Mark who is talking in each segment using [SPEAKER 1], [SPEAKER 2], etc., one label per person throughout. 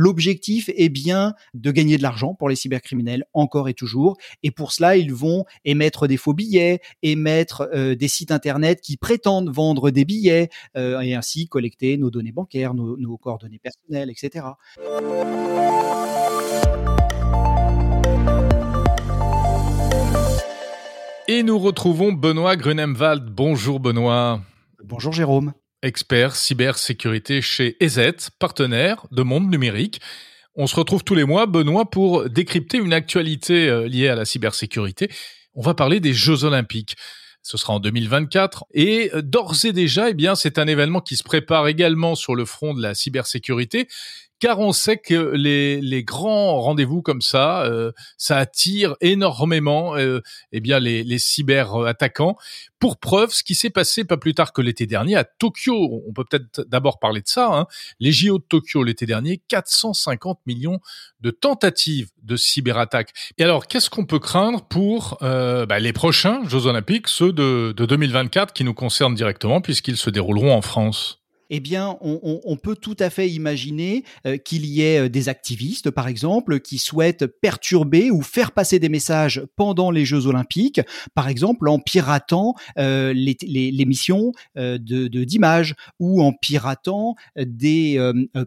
[SPEAKER 1] L'objectif est bien de gagner de l'argent pour les cybercriminels encore et toujours. Et pour cela, ils vont émettre des faux billets, émettre euh, des sites internet qui prétendent vendre des billets euh, et ainsi collecter nos données bancaires, nos, nos coordonnées personnelles, etc.
[SPEAKER 2] Et nous retrouvons Benoît Grunemwald. Bonjour Benoît.
[SPEAKER 1] Bonjour Jérôme.
[SPEAKER 2] Expert cybersécurité chez EZ, partenaire de Monde Numérique. On se retrouve tous les mois, Benoît, pour décrypter une actualité euh, liée à la cybersécurité. On va parler des Jeux Olympiques. Ce sera en 2024 et euh, d'ores et déjà, eh bien, c'est un événement qui se prépare également sur le front de la cybersécurité car on sait que les, les grands rendez-vous comme ça, euh, ça attire énormément euh, eh bien les, les cyber-attaquants. Pour preuve, ce qui s'est passé pas plus tard que l'été dernier à Tokyo, on peut peut-être d'abord parler de ça, hein. les JO de Tokyo l'été dernier, 450 millions de tentatives de cyberattaques. Et alors, qu'est-ce qu'on peut craindre pour euh, bah, les prochains Jeux olympiques, ceux de, de 2024 qui nous concernent directement puisqu'ils se dérouleront en France?
[SPEAKER 1] Eh bien, on, peut tout à fait imaginer euh, qu'il y ait euh, des activistes, par exemple, qui souhaitent perturber ou faire passer des messages pendant les Jeux Olympiques, par exemple en piratant euh, les, missions de d'images ou en piratant des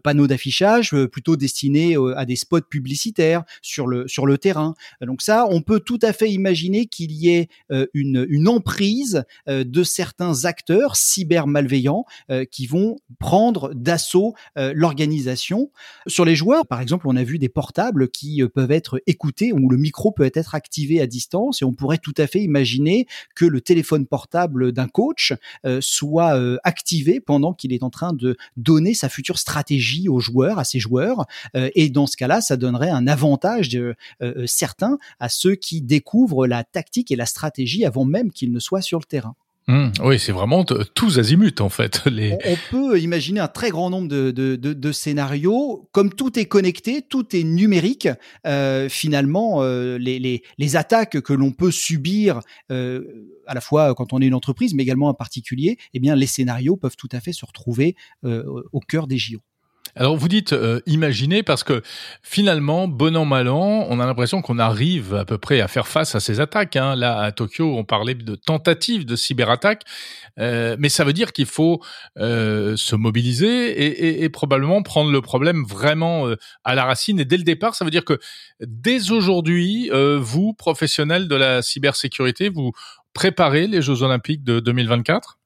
[SPEAKER 1] panneaux d'affichage plutôt destinés à des spots publicitaires sur le sur le terrain. Donc ça, on peut tout à fait imaginer qu'il y ait une, une emprise de certains acteurs cyber malveillants qui vont prendre d'assaut euh, l'organisation. Sur les joueurs, par exemple, on a vu des portables qui euh, peuvent être écoutés, où le micro peut être activé à distance, et on pourrait tout à fait imaginer que le téléphone portable d'un coach euh, soit activé pendant qu'il est en train de donner sa future stratégie aux joueurs, à ses joueurs, et dans ce cas-là, ça donnerait un avantage certain à ceux qui découvrent la tactique et la stratégie avant même qu'ils ne soient sur le terrain.
[SPEAKER 2] Mmh, oui, c'est vraiment tous azimuts en fait.
[SPEAKER 1] On, peut imaginer un très grand nombre de, scénarios. Comme tout est connecté, tout est numérique. Euh, finalement, euh, les, attaques que l'on peut subir, euh, à la fois quand on est une entreprise, mais également un particulier, eh bien, les scénarios peuvent tout à fait se retrouver au cœur des JO.
[SPEAKER 2] Alors vous dites euh, imaginer parce que finalement, bon an mal an, on a l'impression qu'on arrive à peu près à faire face à ces attaques. Hein. Là à Tokyo, on parlait de tentatives de cyberattaque, euh, mais ça veut dire qu'il faut euh, se mobiliser et, et, et, probablement prendre le problème vraiment euh, à la racine et dès le départ. Ça veut dire que dès aujourd'hui, euh, vous professionnels de la cybersécurité, vous préparez les Jeux Olympiques de 2024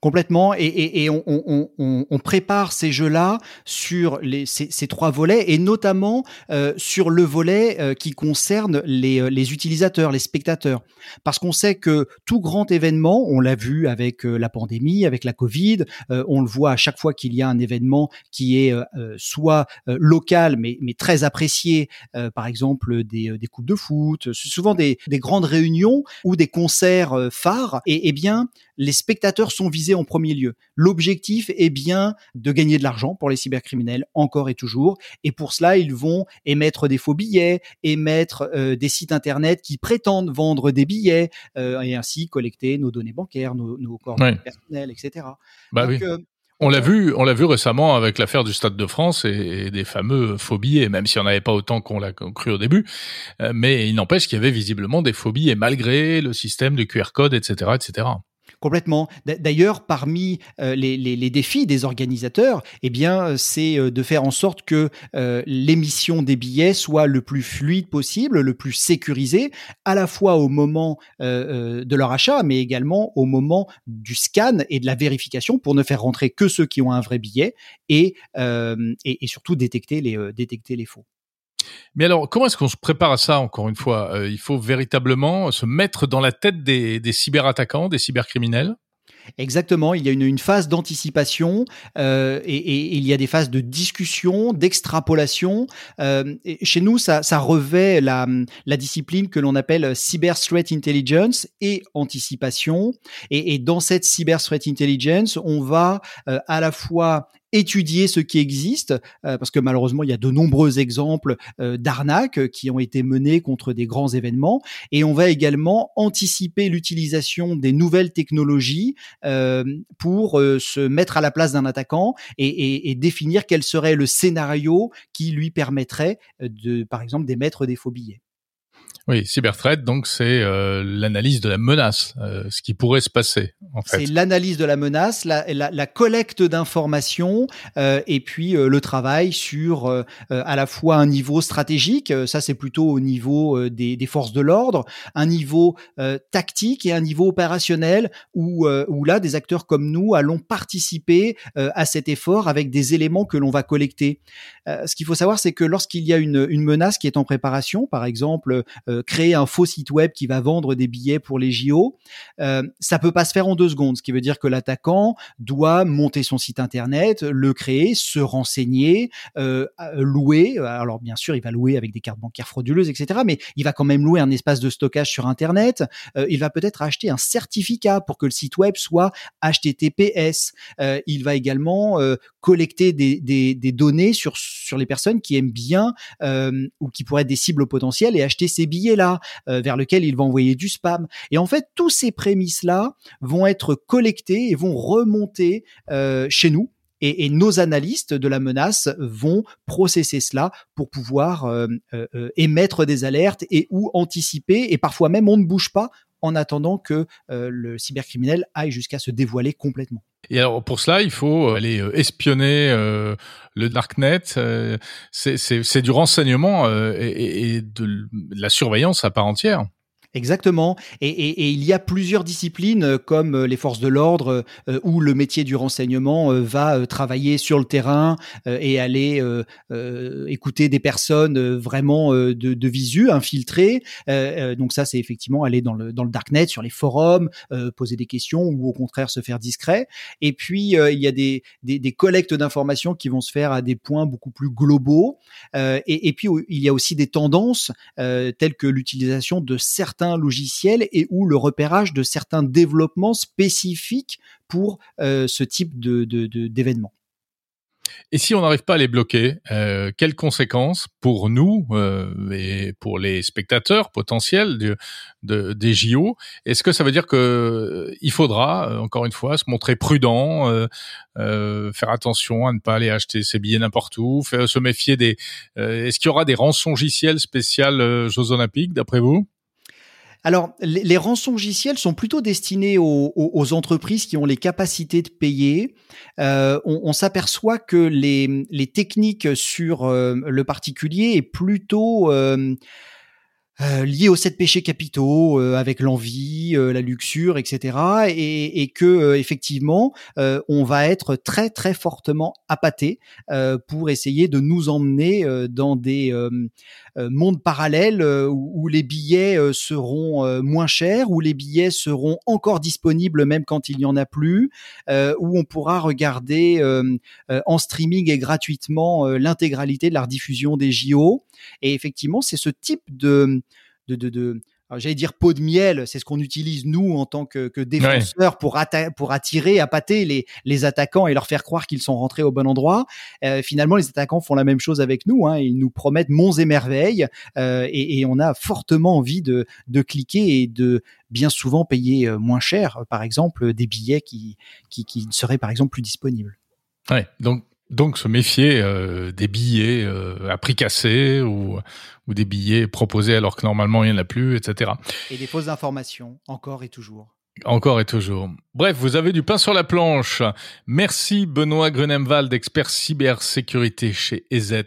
[SPEAKER 1] Complètement. Et, on, prépare ces jeux-là sur ces, trois volets et notamment euh, sur le volet euh, qui concerne les, euh, les, utilisateurs, les spectateurs. Parce qu'on sait que tout grand événement, on l'a vu avec la pandémie, avec la Covid, on le voit à chaque fois qu'il y a un événement qui est soit local mais, très apprécié, par exemple des, coupes de foot, souvent des, des grandes réunions ou des concerts phares. Et, et bien, les spectateurs sont visés en premier lieu. L'objectif est bien de gagner de l'argent pour les cybercriminels encore et toujours. Et pour cela, ils vont émettre des faux billets, émettre euh, des sites internet qui prétendent vendre des billets euh, et ainsi collecter nos données bancaires, nos, nos coordonnées personnelles, etc.
[SPEAKER 2] Bah oui. Euh, on l'a vu, on l'a vu récemment avec l'affaire du Stade de France et, des fameux faux billets, même s'il n'y en avait pas autant qu'on l'a cru au début. mais il n'empêche qu'il y avait visiblement des phobie et malgré le système de QR code, etc., etc.
[SPEAKER 1] Complètement. D'ailleurs, parmi euh, les, défis des organisateurs, eh bien, c'est euh, de faire en sorte que euh, l'émission des billets soit le plus fluide possible, le plus sécurisé, à la fois au moment de leur achat, mais également au moment du scan et de la vérification pour ne faire rentrer que ceux qui ont un vrai billet et, surtout détecter les faux.
[SPEAKER 2] Mais alors, comment est-ce qu'on se prépare à ça, encore une fois? Euh, Il faut véritablement se mettre dans la tête des, cyberattaquants, des cybercriminels?
[SPEAKER 1] Exactement, il y a une, phase d'anticipation euh, et, il y a des phases de discussion, d'extrapolation. Euh, chez nous, ça, revêt la, discipline que l'on appelle Cyber Threat Intelligence et anticipation. Et, dans cette Cyber Threat Intelligence, on va à la fois étudier ce qui existe, parce que malheureusement, il y a de nombreux exemples d'arnaques qui ont été menées contre des grands événements, et on va également anticiper l'utilisation des nouvelles technologies pour se mettre à la place d'un attaquant et, et, et, définir quel serait le scénario qui lui permettrait de, par exemple, d'émettre des faux billets.
[SPEAKER 2] Oui, cyberthreat, donc c'est euh, l'analyse de la menace, euh, ce qui pourrait se passer. En fait.
[SPEAKER 1] C'est l'analyse de la menace, la, la, la collecte d'informations euh, et puis euh, le travail sur euh, à la fois un niveau stratégique, ça c'est plutôt au niveau des, des, forces de l'ordre, un niveau tactique et un niveau opérationnel où, où là des acteurs comme nous allons participer à cet effort avec des éléments que l'on va collecter. ce qu'il faut savoir, c'est que lorsqu'il y a une, une menace qui est en préparation, par exemple euh, créer un faux site web qui va vendre des billets pour les JO. Euh, ça peut pas se faire en deux secondes, ce qui veut dire que l'attaquant doit monter son site internet, le créer, se renseigner, euh, louer. Alors bien sûr, il va louer avec des cartes bancaires frauduleuses, etc. Mais il va quand même louer un espace de stockage sur internet. Euh, il va peut-être acheter un certificat pour que le site web soit HTTPS. Il va également collecter des, des, des, données sur sur les personnes qui aiment bien ou qui pourraient être des cibles potentielles et acheter ces billets là euh, vers lequel il va envoyer du spam. Et en fait, tous ces prémices-là vont être collectés et vont remonter euh, chez nous. Et, nos analystes de la menace vont processer cela pour pouvoir euh, émettre des alertes et ou anticiper. Et parfois même, on ne bouge pas en attendant que le cybercriminel aille jusqu'à se dévoiler complètement.
[SPEAKER 2] Et alors pour cela, il faut aller espionner le darknet. c'est du renseignement et, de la surveillance à part entière.
[SPEAKER 1] Exactement. Et, et, et, il y a plusieurs disciplines euh, comme euh, les forces de l'ordre euh, où le métier du renseignement va travailler sur le terrain et aller écouter des personnes vraiment de, de visu, infiltrées. donc ça, c'est effectivement aller dans le, dans le darknet, sur les forums, poser des questions ou au contraire se faire discret. Et puis, il y a des, des, des collectes d'informations qui vont se faire à des points beaucoup plus globaux. Et, et, puis, il y a aussi des tendances telles que l'utilisation de certains logiciels et ou le repérage de certains développements spécifiques pour euh, ce type de, d'événements.
[SPEAKER 2] Et si on n'arrive pas à les bloquer, euh, quelles conséquences pour nous euh, et pour les spectateurs potentiels de, des JO Est-ce que ça veut dire que euh, il faudra, encore une fois, se montrer prudent, faire attention à ne pas aller acheter ses billets n'importe où, se méfier des Est-ce qu'il y aura des rançongiciels spéciales Jeux Olympiques, d'après vous?
[SPEAKER 1] Alors, les, les rançongiciels sont plutôt destinés aux, entreprises qui ont les capacités de payer. Euh, on, s'aperçoit que les, les, techniques sur euh, le particulier est plutôt euh, euh, aux sept péchés capitaux, euh, avec l'envie, euh, la luxure, etc. Et, et que effectivement, on va être très très fortement appâté pour essayer de nous emmener dans des mondes parallèles où, où, les billets seront moins chers, où les billets seront encore disponibles même quand il n'y en a plus, où on pourra regarder en streaming et gratuitement l'intégralité de la rediffusion des JO. Et effectivement, c'est ce type de de, de, j'allais dire pot de miel, c'est ce qu'on utilise nous en tant que, que défenseurs pour, pour attirer, appâter les, les attaquants et leur faire croire qu'ils sont rentrés au bon endroit. Euh, finalement, les attaquants font la même chose avec nous. Hein, ils nous promettent monts et merveilles euh, et, et, on a fortement envie de, de cliquer et de bien souvent payer euh, moins cher, par exemple, des billets qui, qui, qui seraient par exemple plus disponibles.
[SPEAKER 2] Ouais, donc donc se méfier euh, des billets euh, à prix cassé ou, ou des billets proposés alors que normalement il n'y en a plus, etc.
[SPEAKER 1] Et des fausses informations, encore et toujours.
[SPEAKER 2] Encore et toujours. Bref, vous avez du pain sur la planche. Merci Benoît Grunemwald, expert cybersécurité chez EZ.